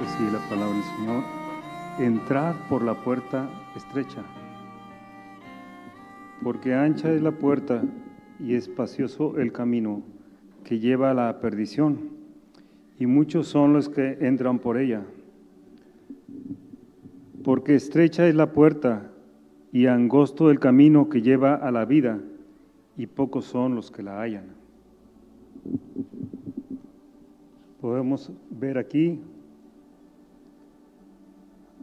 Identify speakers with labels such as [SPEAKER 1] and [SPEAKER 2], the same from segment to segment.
[SPEAKER 1] Dice así la palabra del Señor. Entrad por la puerta estrecha, porque ancha es la puerta y espacioso el camino que lleva a la perdición, y muchos son los que entran por ella. Porque estrecha es la puerta y angosto el camino que lleva a la vida, y pocos son los que la hallan. Podemos ver aquí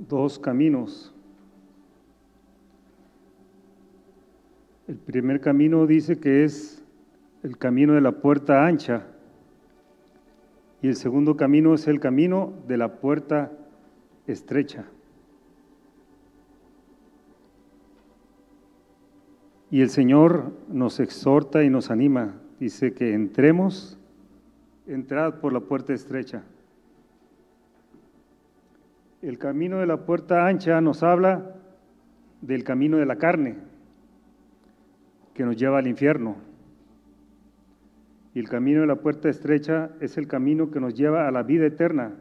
[SPEAKER 1] dos caminos. El primer camino dice que es el camino de la puerta ancha y el segundo camino es el camino de la puerta estrecha. Y el Señor nos exhorta y nos anima, dice que entremos, entrad por la puerta estrecha. El camino de la puerta ancha nos habla del camino de la carne, que nos lleva al infierno. Y el camino de la puerta estrecha es el camino que nos lleva a la vida eterna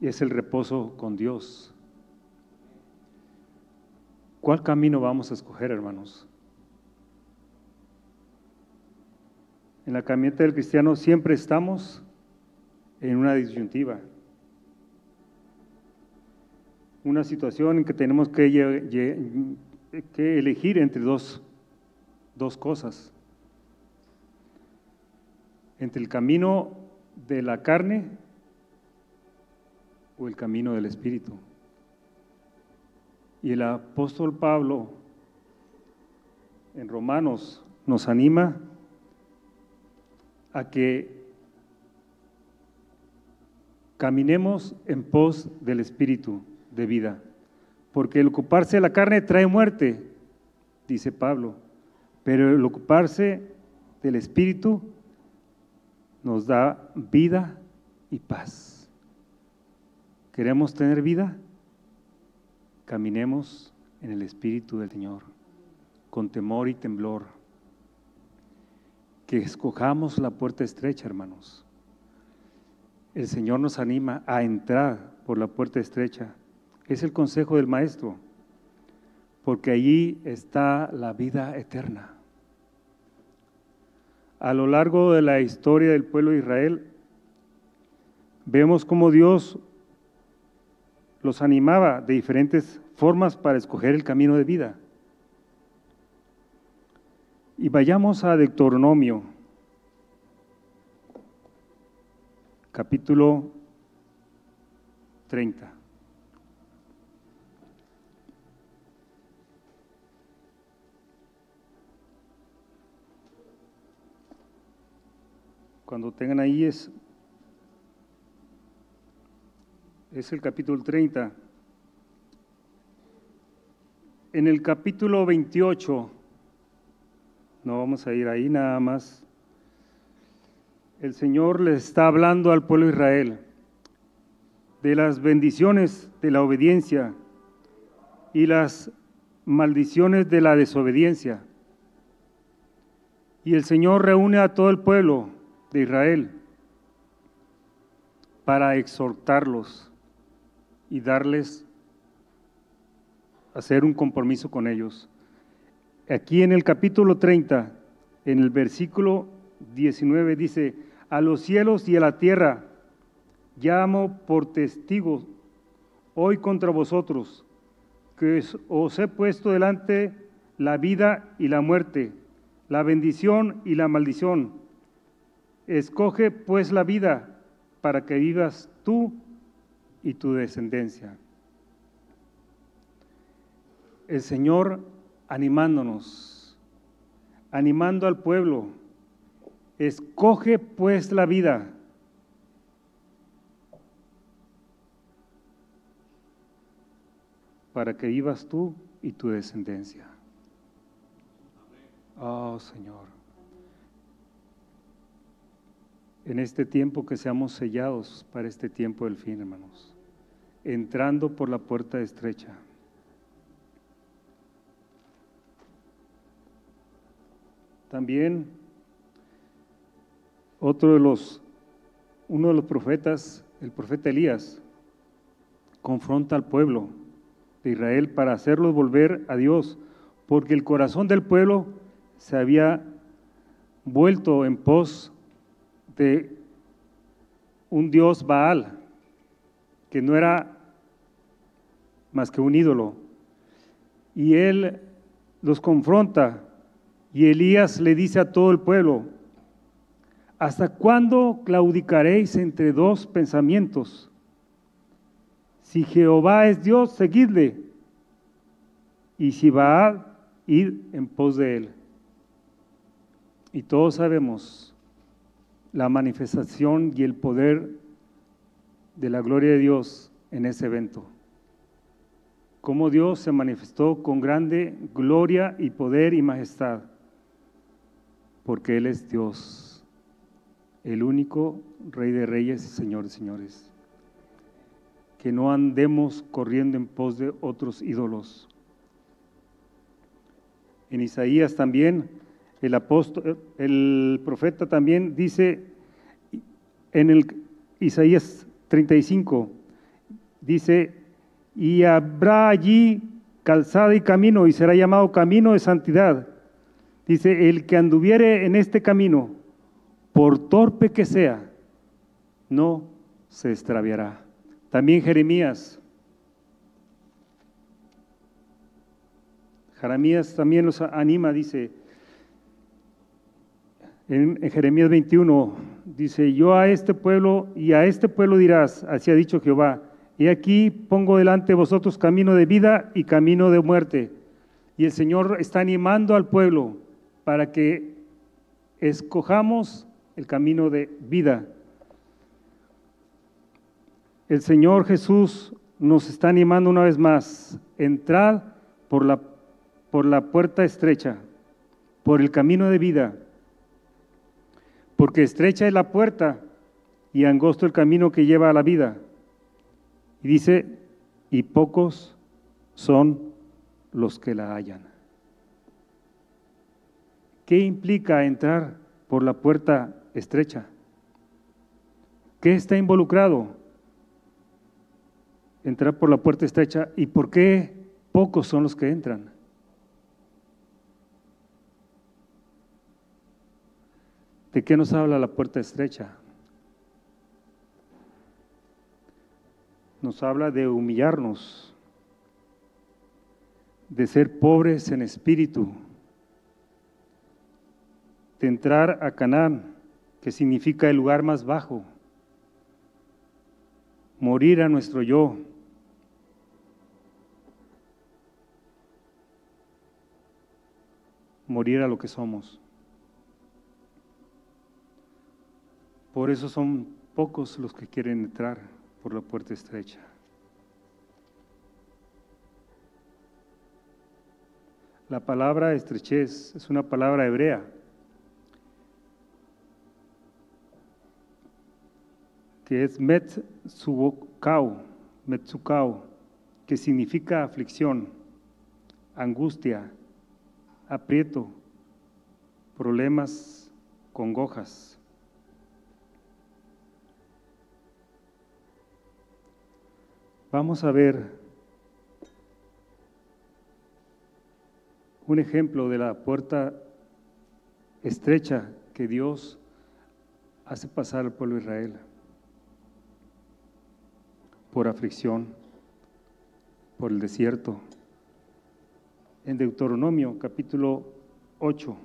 [SPEAKER 1] y es el reposo con Dios. ¿Cuál camino vamos a escoger, hermanos? En la camioneta del cristiano siempre estamos en una disyuntiva una situación en que tenemos que, elegir entre dos, dos cosas. Entre el camino de la carne o el camino del Espíritu. Y el apóstol Pablo en Romanos nos anima a que caminemos en pos del Espíritu de vida. Porque el ocuparse de la carne trae muerte, dice Pablo, pero el ocuparse del Espíritu nos da vida y paz. ¿Queremos tener vida? Caminemos en el Espíritu del Señor, con temor y temblor. Que escojamos la puerta estrecha, hermanos. El Señor nos anima a entrar por la puerta estrecha es el consejo del Maestro, porque allí está la vida eterna. A lo largo de la historia del pueblo de Israel, vemos cómo Dios los animaba de diferentes formas para escoger el camino de vida. Y vayamos a Deuteronomio, capítulo 30. Cuando tengan ahí es, es el capítulo 30. En el capítulo 28, no vamos a ir ahí nada más, el Señor le está hablando al pueblo de Israel de las bendiciones de la obediencia y las maldiciones de la desobediencia. Y el Señor reúne a todo el pueblo de Israel para exhortarlos y darles, hacer un compromiso con ellos. Aquí en el capítulo 30, en el versículo 19 dice, a los cielos y a la tierra llamo por testigos hoy contra vosotros, que os he puesto delante la vida y la muerte, la bendición y la maldición. Escoge pues la vida para que vivas tú y tu descendencia. El Señor animándonos, animando al pueblo, escoge pues la vida. para que vivas tú y tu descendencia. Oh Señor en este tiempo que seamos sellados para este tiempo del fin, hermanos, entrando por la puerta estrecha. También otro de los, uno de los profetas el profeta Elías confronta al pueblo de Israel para hacerlos volver a Dios, porque el corazón del pueblo se había vuelto en pos de un dios Baal, que no era más que un ídolo. Y él los confronta y Elías le dice a todo el pueblo, ¿hasta cuándo claudicaréis entre dos pensamientos? Si Jehová es Dios, seguidle. Y si va, ir en pos de él. Y todos sabemos la manifestación y el poder de la gloria de Dios en ese evento. Cómo Dios se manifestó con grande gloria y poder y majestad porque Él es Dios, el único Rey de Reyes y Señor de Señores. Que no andemos corriendo en pos de otros ídolos. En Isaías también, el profeta también dice, en el Isaías 35, dice, y habrá allí calzada y camino, y será llamado camino de santidad Dice, el que anduviere en este camino, por torpe que sea, no se extraviará. También Jeremías. Jeremías también nos anima, dice, en, Jeremías 21, dice, yo a este pueblo y a este pueblo dirás, así ha dicho Jehová, y aquí pongo delante de vosotros camino de vida y camino de muerte. Y el Señor está animando al pueblo para que escojamos el camino de vida. El Señor Jesús nos está animando una vez más, entrad por la, por la puerta estrecha, por el camino de vida, porque estrecha es la puerta y angosto el camino que lleva a la vida. Y dice, y pocos son los que la hallan. ¿Qué implica entrar por la puerta estrecha? ¿Qué está involucrado? Entrar por la puerta estrecha. ¿Y por qué pocos son los que entran? ¿De qué nos habla la puerta estrecha? Nos habla de humillarnos, de ser pobres en espíritu de entrar a Canaán, que significa el lugar más bajo, morir a nuestro yo, morir a lo que somos. Por eso son pocos los que quieren entrar por la puerta estrecha. La palabra estrechez es una palabra hebrea que es Metsubokao, Metsukao, que significa aflicción, angustia, aprieto, problemas, congojas. Vamos a ver un ejemplo de la puerta estrecha que Dios hace pasar al pueblo de Israel por aflicción, por el desierto. En Deuteronomio capítulo 8.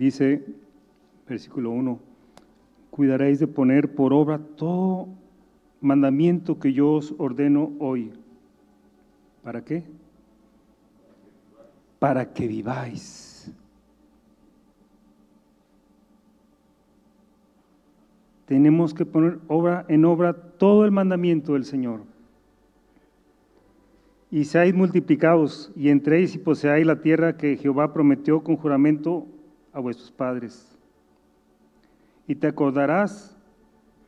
[SPEAKER 1] Dice, versículo 1, cuidaréis de poner por obra todo mandamiento que yo os ordeno hoy. ¿Para qué? para que viváis. Tenemos que poner obra en obra todo el mandamiento del Señor. Y seáis multiplicados y entréis y poseáis la tierra que Jehová prometió con juramento a vuestros padres. Y te acordarás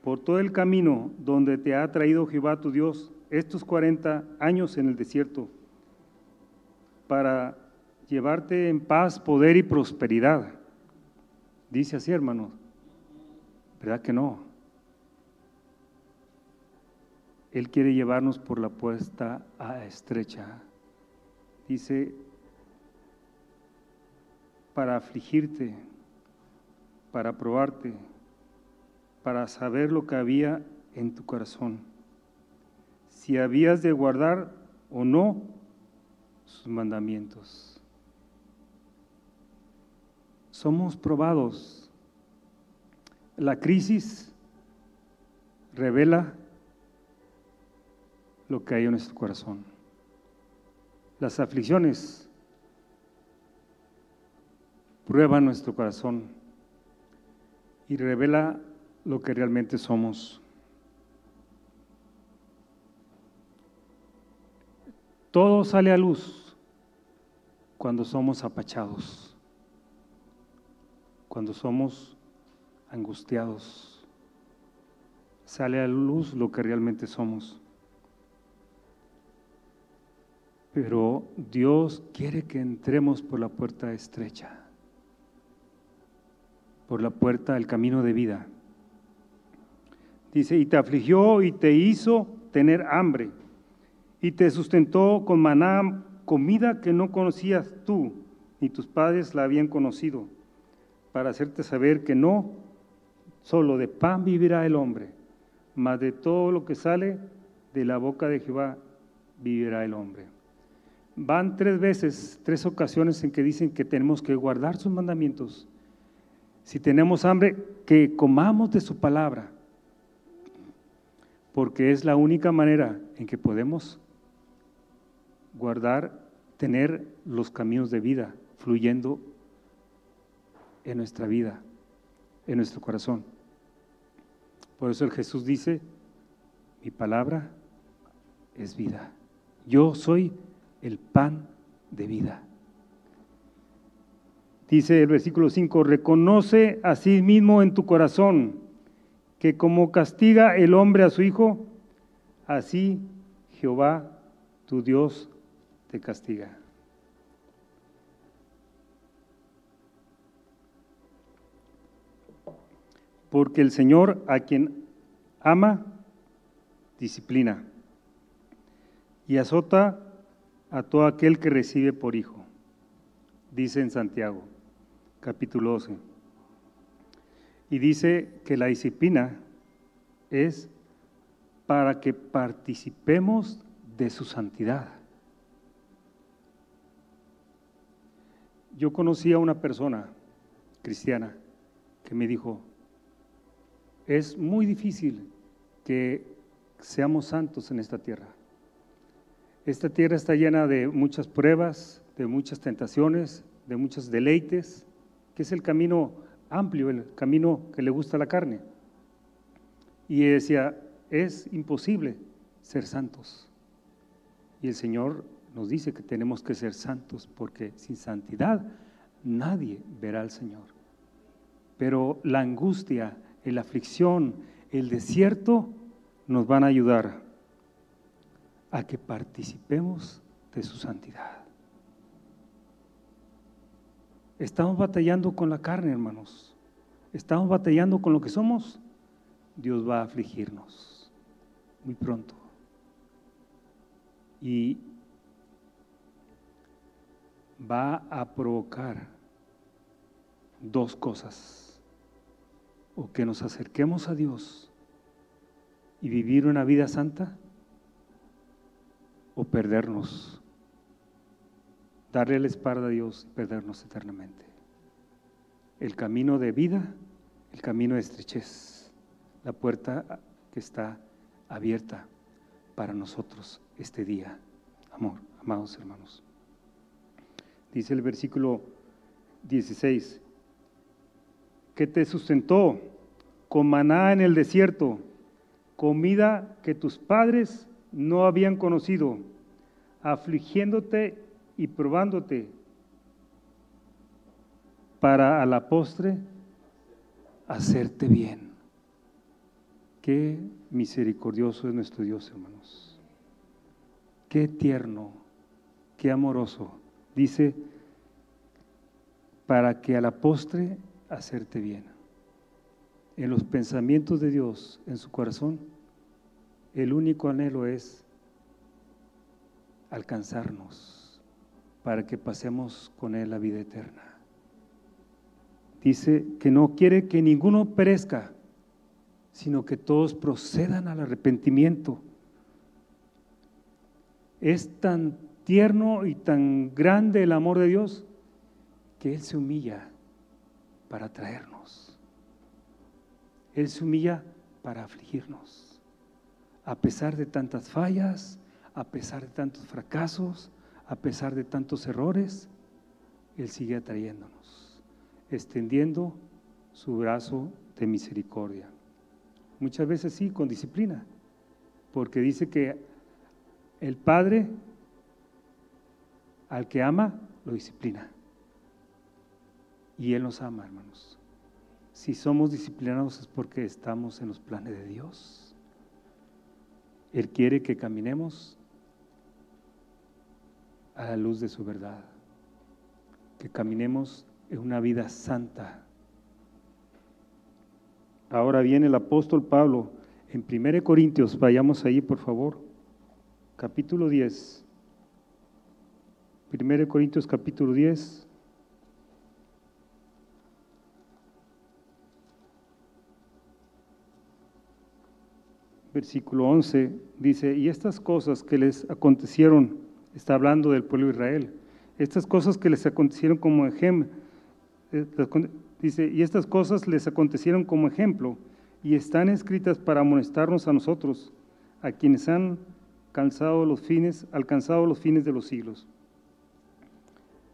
[SPEAKER 1] por todo el camino donde te ha traído Jehová tu Dios estos cuarenta años en el desierto para llevarte en paz, poder y prosperidad. Dice así, hermanos. ¿Verdad que no? Él quiere llevarnos por la puerta estrecha. Dice, para afligirte, para probarte, para saber lo que había en tu corazón, si habías de guardar o no sus mandamientos. Somos probados. La crisis revela lo que hay en nuestro corazón. Las aflicciones prueban nuestro corazón y revela lo que realmente somos. Todo sale a luz cuando somos apachados, cuando somos angustiados. Sale a luz lo que realmente somos. Pero Dios quiere que entremos por la puerta estrecha, por la puerta del camino de vida. Dice, y te afligió y te hizo tener hambre y te sustentó con maná, comida que no conocías tú, ni tus padres la habían conocido, para hacerte saber que no solo de pan vivirá el hombre, mas de todo lo que sale de la boca de Jehová vivirá el hombre. Van tres veces, tres ocasiones en que dicen que tenemos que guardar sus mandamientos. Si tenemos hambre, que comamos de su palabra, porque es la única manera en que podemos guardar, tener los caminos de vida fluyendo en nuestra vida, en nuestro corazón. Por eso el Jesús dice, mi palabra es vida. Yo soy el pan de vida. Dice el versículo 5, reconoce a sí mismo en tu corazón que como castiga el hombre a su hijo, así Jehová tu Dios te castiga. Porque el Señor a quien ama, disciplina y azota a todo aquel que recibe por hijo, dice en Santiago, capítulo 12. Y dice que la disciplina es para que participemos de su santidad. Yo conocí a una persona cristiana que me dijo, es muy difícil que seamos santos en esta tierra. Esta tierra está llena de muchas pruebas, de muchas tentaciones, de muchos deleites, que es el camino amplio, el camino que le gusta la carne. Y decía, es imposible ser santos. Y el Señor nos dice que tenemos que ser santos porque sin santidad nadie verá al Señor. Pero la angustia, la aflicción, el desierto nos van a ayudar a que participemos de su santidad. Estamos batallando con la carne, hermanos. Estamos batallando con lo que somos. Dios va a afligirnos muy pronto. Y va a provocar dos cosas. O que nos acerquemos a Dios y vivir una vida santa, o perdernos, darle la espalda a Dios y perdernos eternamente. El camino de vida, el camino de estrechez, la puerta que está abierta para nosotros este día. Amor, amados hermanos dice el versículo 16, que te sustentó con maná en el desierto, comida que tus padres no habían conocido, afligiéndote y probándote, para a la postre hacerte bien. Qué misericordioso es nuestro Dios, hermanos. Qué tierno, qué amoroso dice, para que a la postre hacerte bien. En los pensamientos de Dios, en su corazón, el único anhelo es alcanzarnos para que pasemos con Él la vida eterna. Dice que no quiere que ninguno perezca, sino que todos procedan al arrepentimiento. Es tan tierno y tan grande el amor de Dios que Él se humilla para traernos. Él se humilla para afligirnos. A pesar de tantas fallas, a pesar de tantos fracasos, a pesar de tantos errores, Él sigue atrayéndonos, extendiendo su brazo de misericordia. Muchas veces sí, con disciplina, porque dice que el Padre al que ama, lo disciplina. Y Él nos ama, hermanos. Si somos disciplinados es porque estamos en los planes de Dios. Él quiere que caminemos a la luz de su verdad, que caminemos en una vida santa. Ahora viene el apóstol Pablo en 1 Corintios, vayamos ahí por favor, capítulo 10. 1 Corintios capítulo 10. Versículo 11 dice, y estas cosas que les acontecieron, está hablando del pueblo de Israel, estas cosas que les acontecieron como ejemplo, eh, dice, y estas cosas les acontecieron como ejemplo y están escritas para amonestarnos a nosotros, a quienes han alcanzado los fines, alcanzado los fines de los siglos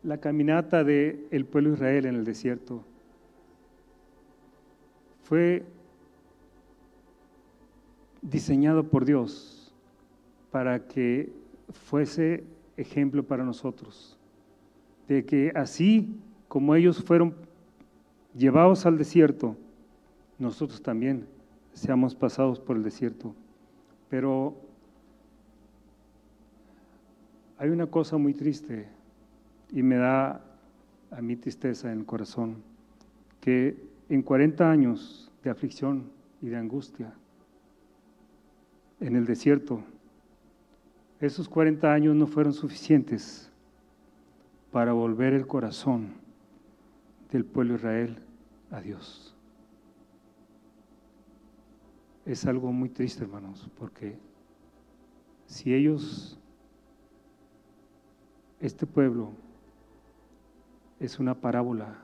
[SPEAKER 1] la caminata del el pueblo de Israel en el desierto fue diseñado por Dios para que fuese ejemplo para nosotros, de que así como ellos fueron llevados al desierto, nosotros también seamos pasados por el desierto. Pero hay una cosa muy triste y me da a mí tristeza en el corazón que en 40 años de aflicción y de angustia en el desierto, esos 40 años no fueron suficientes para volver el corazón del pueblo de Israel a Dios. Es algo muy triste, hermanos, porque si ellos, este pueblo, es una parábola,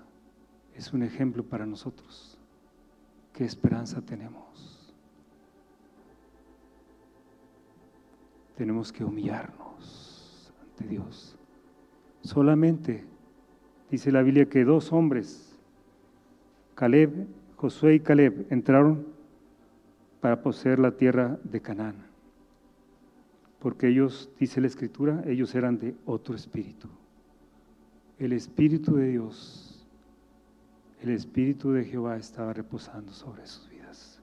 [SPEAKER 1] es un ejemplo para nosotros. ¿Qué esperanza tenemos? Tenemos que humillarnos ante Dios. Solamente dice la Biblia que dos hombres, Caleb, Josué y Caleb, entraron para poseer la tierra de Canaán. Porque ellos, dice la Escritura, ellos eran de otro espíritu el Espíritu de Dios, el Espíritu de Jehová estaba reposando sobre sus vidas.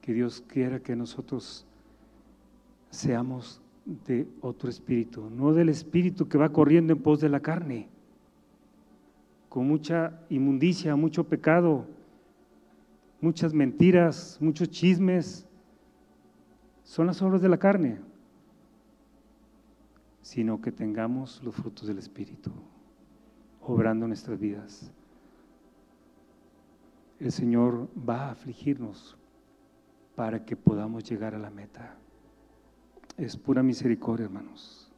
[SPEAKER 1] Que Dios quiera que nosotros seamos de otro espíritu, no del espíritu que va corriendo en pos de la carne, con mucha inmundicia, mucho pecado, muchas mentiras, muchos chismes. Son las obras de la carne, sino que tengamos los frutos del Espíritu obrando nuestras vidas. El Señor va a afligirnos para que podamos llegar a la meta. Es pura misericordia, hermanos.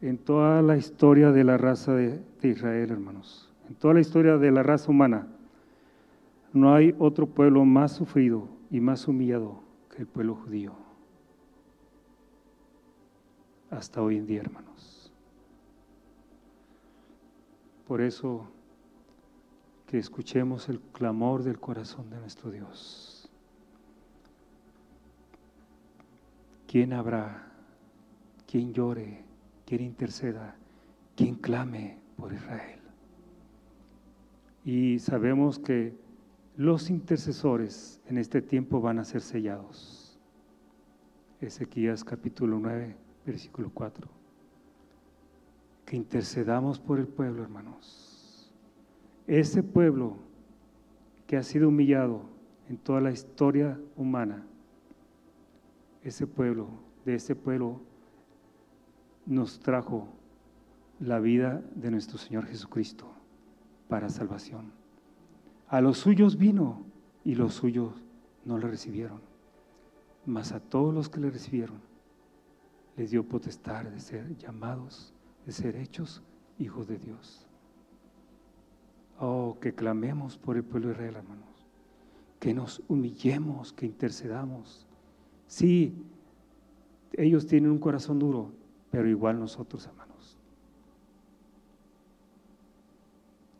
[SPEAKER 1] En toda la historia de la raza de, Israel, hermanos, en toda la historia de la raza humana, no hay otro pueblo más sufrido y más humillado que el pueblo judío. Hasta hoy en día, hermanos. Por eso que escuchemos el clamor del corazón de nuestro Dios. ¿Quién habrá? ¿Quién llore? ¿Quién interceda? ¿Quién clame por Israel? Y sabemos que los intercesores en este tiempo van a ser sellados. Ezequías capítulo 9, versículo 4 que intercedamos por el pueblo, hermanos. Ese pueblo que ha sido humillado en toda la historia humana, ese pueblo, de ese pueblo nos trajo la vida de nuestro Señor Jesucristo para salvación. A los suyos vino y los suyos no le recibieron. Mas a todos los que le recibieron, les dio potestad de ser llamados, de ser hechos hijos de Dios. Oh, que clamemos por el pueblo de Israel, hermanos. Que nos humillemos, que intercedamos. Sí, ellos tienen un corazón duro, pero igual nosotros, hermanos.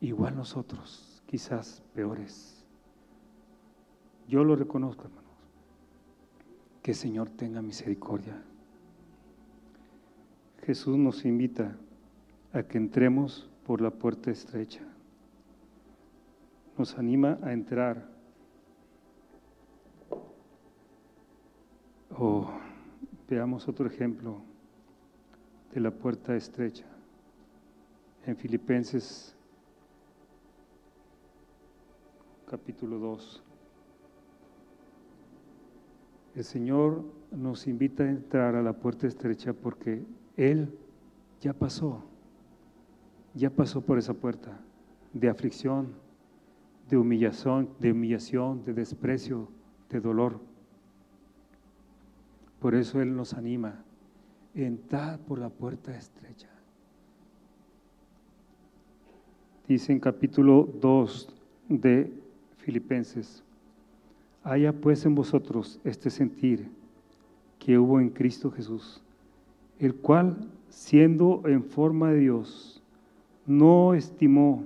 [SPEAKER 1] Igual nosotros, quizás peores. Yo lo reconozco, hermanos. Que Señor tenga misericordia. Jesús nos invita a que entremos por la puerta estrecha. Nos anima a entrar. Oh, veamos otro ejemplo de la puerta estrecha. En Filipenses capítulo 2. El Señor nos invita a entrar a la puerta estrecha porque Él ya pasó, ya pasó por esa puerta de aflicción, de humillación, de humillación, de desprecio, de dolor. Por eso Él nos anima entrar por la puerta estrecha. Dice en capítulo 2 de Filipenses, haya pues en vosotros este sentir que hubo en Cristo Jesús, el cual, siendo en forma de Dios, no estimó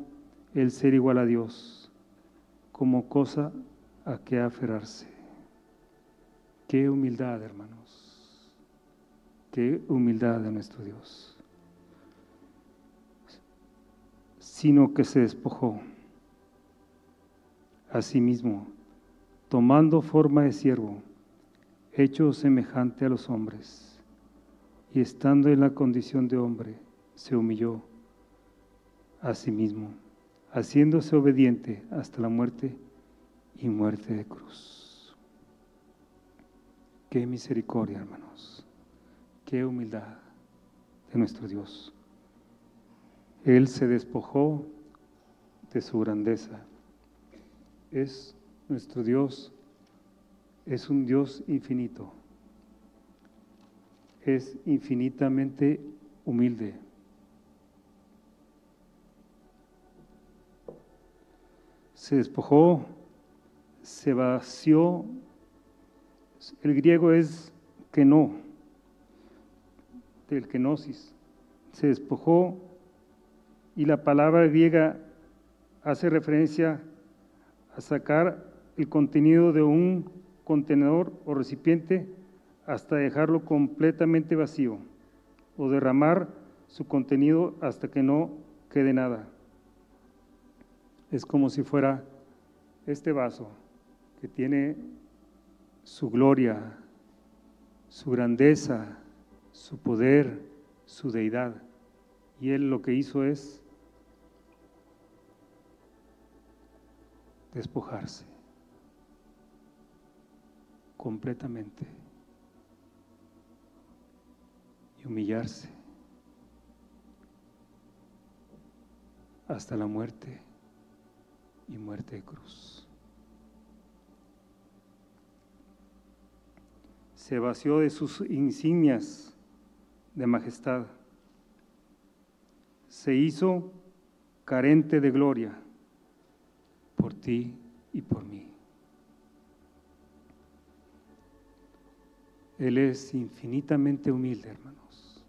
[SPEAKER 1] el ser igual a Dios como cosa a que aferrarse. Qué humildad, hermanos. Qué humildad de nuestro Dios. Sino que se despojó a sí mismo, tomando forma de siervo, hecho semejante a los hombres, y estando en la condición de hombre, se humilló a sí mismo, haciéndose obediente hasta la muerte y muerte de cruz. Qué misericordia, hermanos. Qué humildad de nuestro Dios. Él se despojó de su grandeza. Es nuestro Dios, es un Dios infinito. Es infinitamente humilde. Se despojó, se vació. El griego es que no del kenosis. Se despojó y la palabra griega hace referencia a sacar el contenido de un contenedor o recipiente hasta dejarlo completamente vacío o derramar su contenido hasta que no quede nada. Es como si fuera este vaso que tiene su gloria, su grandeza, su poder, su deidad. Y él lo que hizo es despojarse completamente y humillarse hasta la muerte y muerte de cruz. Se vació de sus insignias de majestad. Se hizo carente de gloria por ti y por mí. Él es infinitamente humilde, hermanos.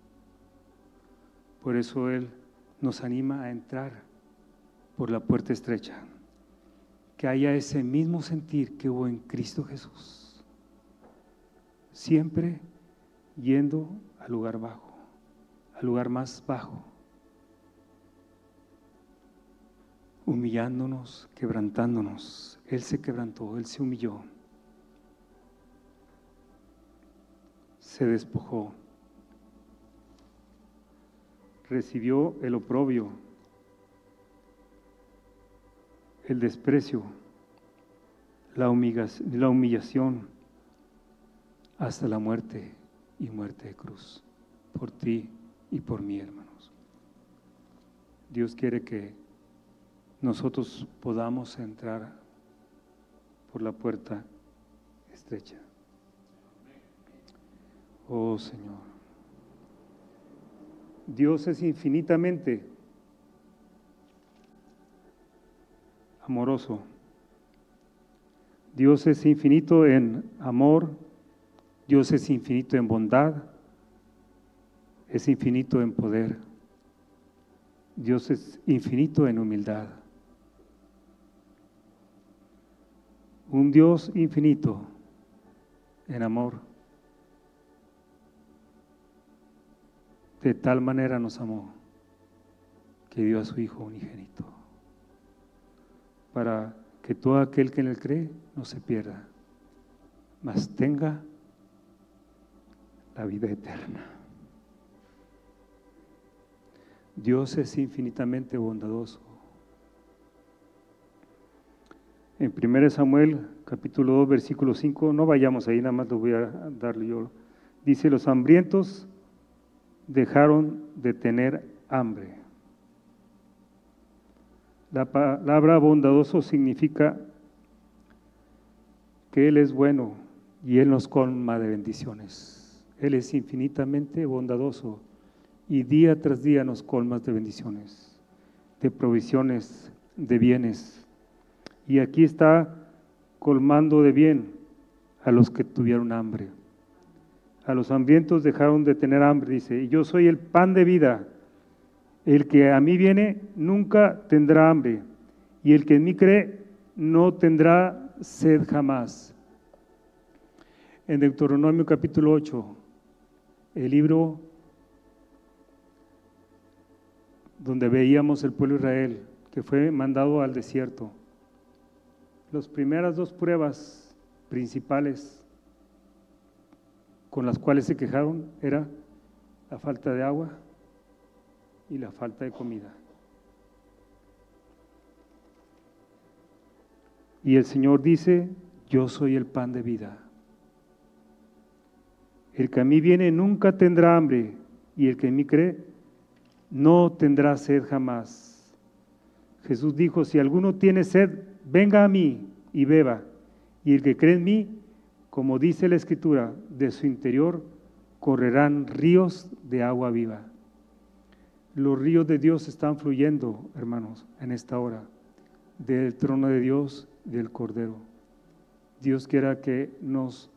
[SPEAKER 1] Por eso Él nos anima a entrar por la puerta estrecha. Que haya ese mismo sentir que hubo en Cristo Jesús. Siempre yendo al lugar bajo, al lugar más bajo, humillándonos, quebrantándonos. Él se quebrantó, Él se humilló, se despojó. recibió el oprobio, el desprecio, la humillación, hasta la muerte y muerte de cruz, por ti y por mí, hermanos. Dios quiere que nosotros podamos entrar por la puerta estrecha. Oh Señor. Dios es infinitamente amoroso. Dios es infinito en amor, Dios es infinito en bondad, es infinito en poder, Dios es infinito en humildad. Un Dios infinito en amor. De tal manera nos amó que dio a su Hijo unigénito, para que todo aquel que en él cree no se pierda, mas tenga la vida eterna. Dios es infinitamente bondadoso. En 1 Samuel capítulo 2 versículo 5, no vayamos ahí, nada más lo voy a darle yo. Dice, los hambrientos dejaron de tener hambre. La palabra bondadoso significa que Él es bueno y Él nos colma de bendiciones. Él es infinitamente bondadoso y día tras día nos colma de bendiciones, de provisiones, de bienes. Y aquí está colmando de bien a los que tuvieron hambre a los hambrientos dejaron de tener hambre, dice, y yo soy el pan de vida. El que a mí viene nunca tendrá hambre, y el que en mí cree no tendrá sed jamás. En Deuteronomio capítulo 8, el libro donde veíamos el pueblo Israel que fue mandado al desierto. Las primeras dos pruebas principales con las cuales se quejaron era la falta de agua y la falta de comida. Y el Señor dice, yo soy el pan de vida. El que a mí viene nunca tendrá hambre, y el que en mí cree no tendrá sed jamás. Jesús dijo, si alguno tiene sed, venga a mí y beba, y el que cree en mí, como dice la Escritura, de su interior correrán ríos de agua viva. Los ríos de Dios están fluyendo, hermanos, en esta hora, del trono de Dios y del Cordero. Dios quiera que nos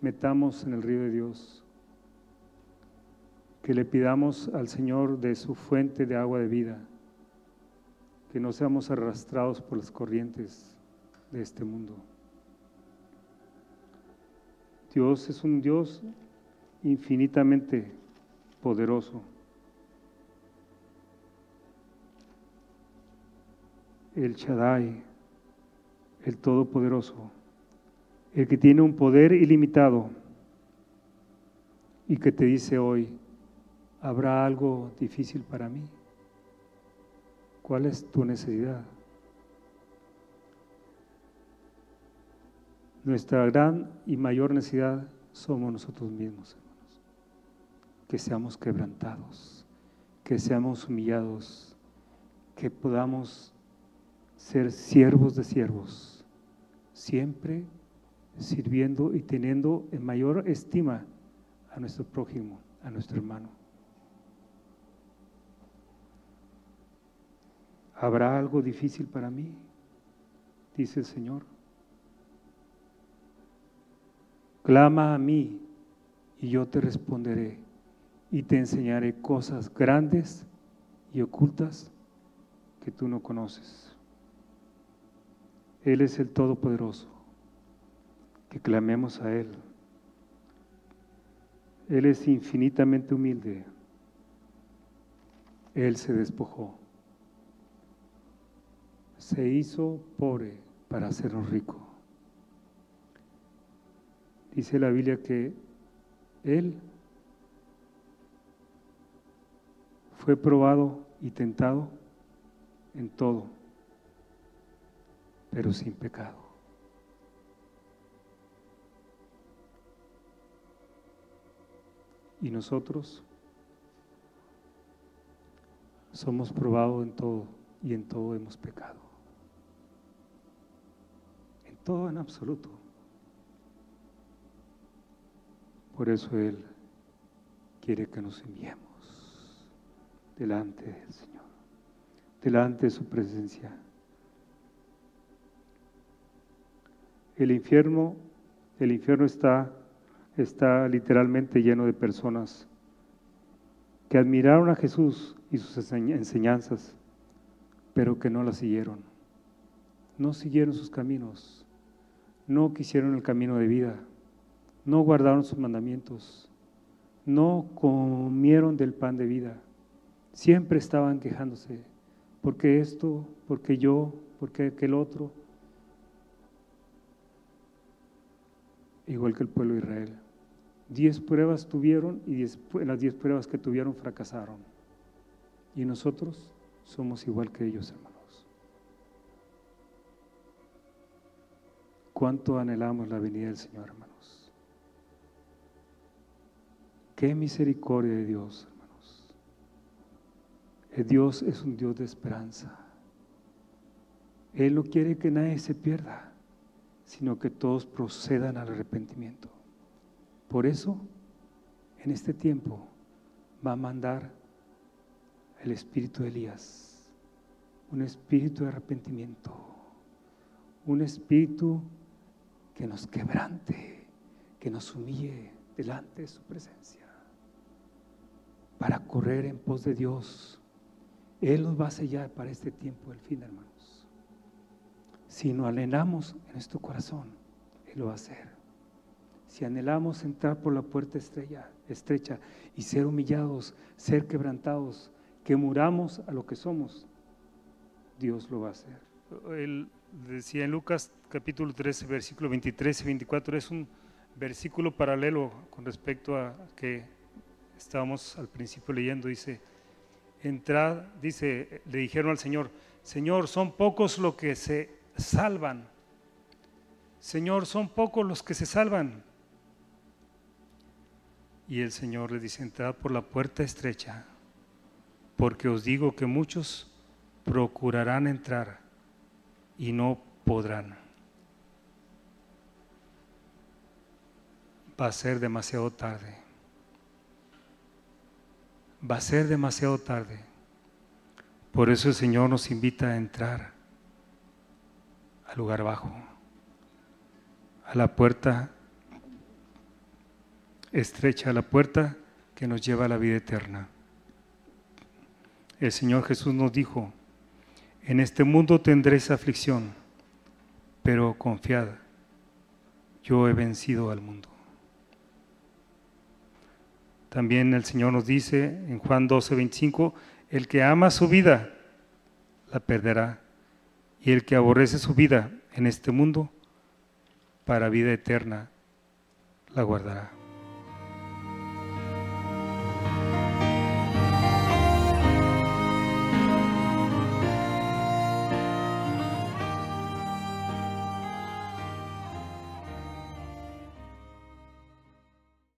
[SPEAKER 1] metamos en el río de Dios, que le pidamos al Señor de su fuente de agua de vida, que no seamos arrastrados por las corrientes de este mundo. Dios es un Dios infinitamente poderoso. El Shaddai, el Todopoderoso, el que tiene un poder ilimitado y que te dice hoy, ¿habrá algo difícil para mí? ¿Cuál es tu necesidad? Nuestra gran y mayor necesidad somos nosotros mismos, hermanos. Que seamos quebrantados, que seamos humillados, que podamos ser siervos de siervos, siempre sirviendo y teniendo en mayor estima a nuestro prójimo, a nuestro hermano. ¿Habrá algo difícil para mí? Dice el Señor. Clama a mí y yo te responderé y te enseñaré cosas grandes y ocultas que tú no conoces. Él es el Todopoderoso. Que clamemos a Él. Él es infinitamente humilde. Él se despojó. Se hizo pobre para hacernos rico. Dice la Biblia que Él fue probado y tentado en todo, pero sin pecado. Y nosotros somos probados en todo y en todo hemos pecado. En todo en absoluto. Por eso Él quiere que nos enviemos delante del Señor, delante de su presencia. El infierno, el infierno está, está literalmente lleno de personas que admiraron a Jesús y sus enseñanzas, pero que no las siguieron. No siguieron sus caminos, no quisieron el camino de vida, no guardaron sus mandamientos, no comieron del pan de vida. Siempre estaban quejándose, porque esto, porque yo, porque aquel otro. Igual que el pueblo de Israel. Diez pruebas tuvieron y las diez pruebas que tuvieron fracasaron. Y nosotros somos igual que ellos, hermanos. ¿Cuánto anhelamos la venida del Señor, hermanos? Qué misericordia de Dios, hermanos. El Dios es un Dios de esperanza. Él no quiere que nadie se pierda, sino que todos procedan al arrepentimiento. Por eso, en este tiempo, va a mandar el espíritu de Elías, un espíritu de arrepentimiento, un espíritu que nos quebrante, que nos humille delante de su presencia, para correr en pos de Dios. Él nos va a sellar para este tiempo del fin, hermanos. Si no anhelamos en nuestro corazón, Él lo va a hacer. Si anhelamos entrar por la puerta estrella, estrecha y ser humillados, ser quebrantados, que muramos a lo que somos, Dios lo va a hacer. Él decía en Lucas capítulo 13, versículo 23 y 24, es un versículo paralelo con respecto a que estábamos al principio leyendo, dice, entrad, dice, le dijeron al Señor, Señor, son pocos los que se salvan. Señor, son pocos los que se salvan. Y el Señor le dice, entrad por la puerta estrecha, porque os digo que muchos procurarán entrar y no podrán. Va a ser demasiado tarde. Va a ser demasiado tarde. Por eso el Señor nos invita a entrar al lugar bajo, a la puerta estrecha, la puerta que nos lleva a la vida eterna. El Señor Jesús nos dijo, en este mundo tendréis aflicción, pero confiad, yo he vencido al mundo. También el Señor nos dice en Juan 12, 25, el que ama su vida, la perderá, y el que aborrece su vida en este mundo, para vida eterna, la guardará.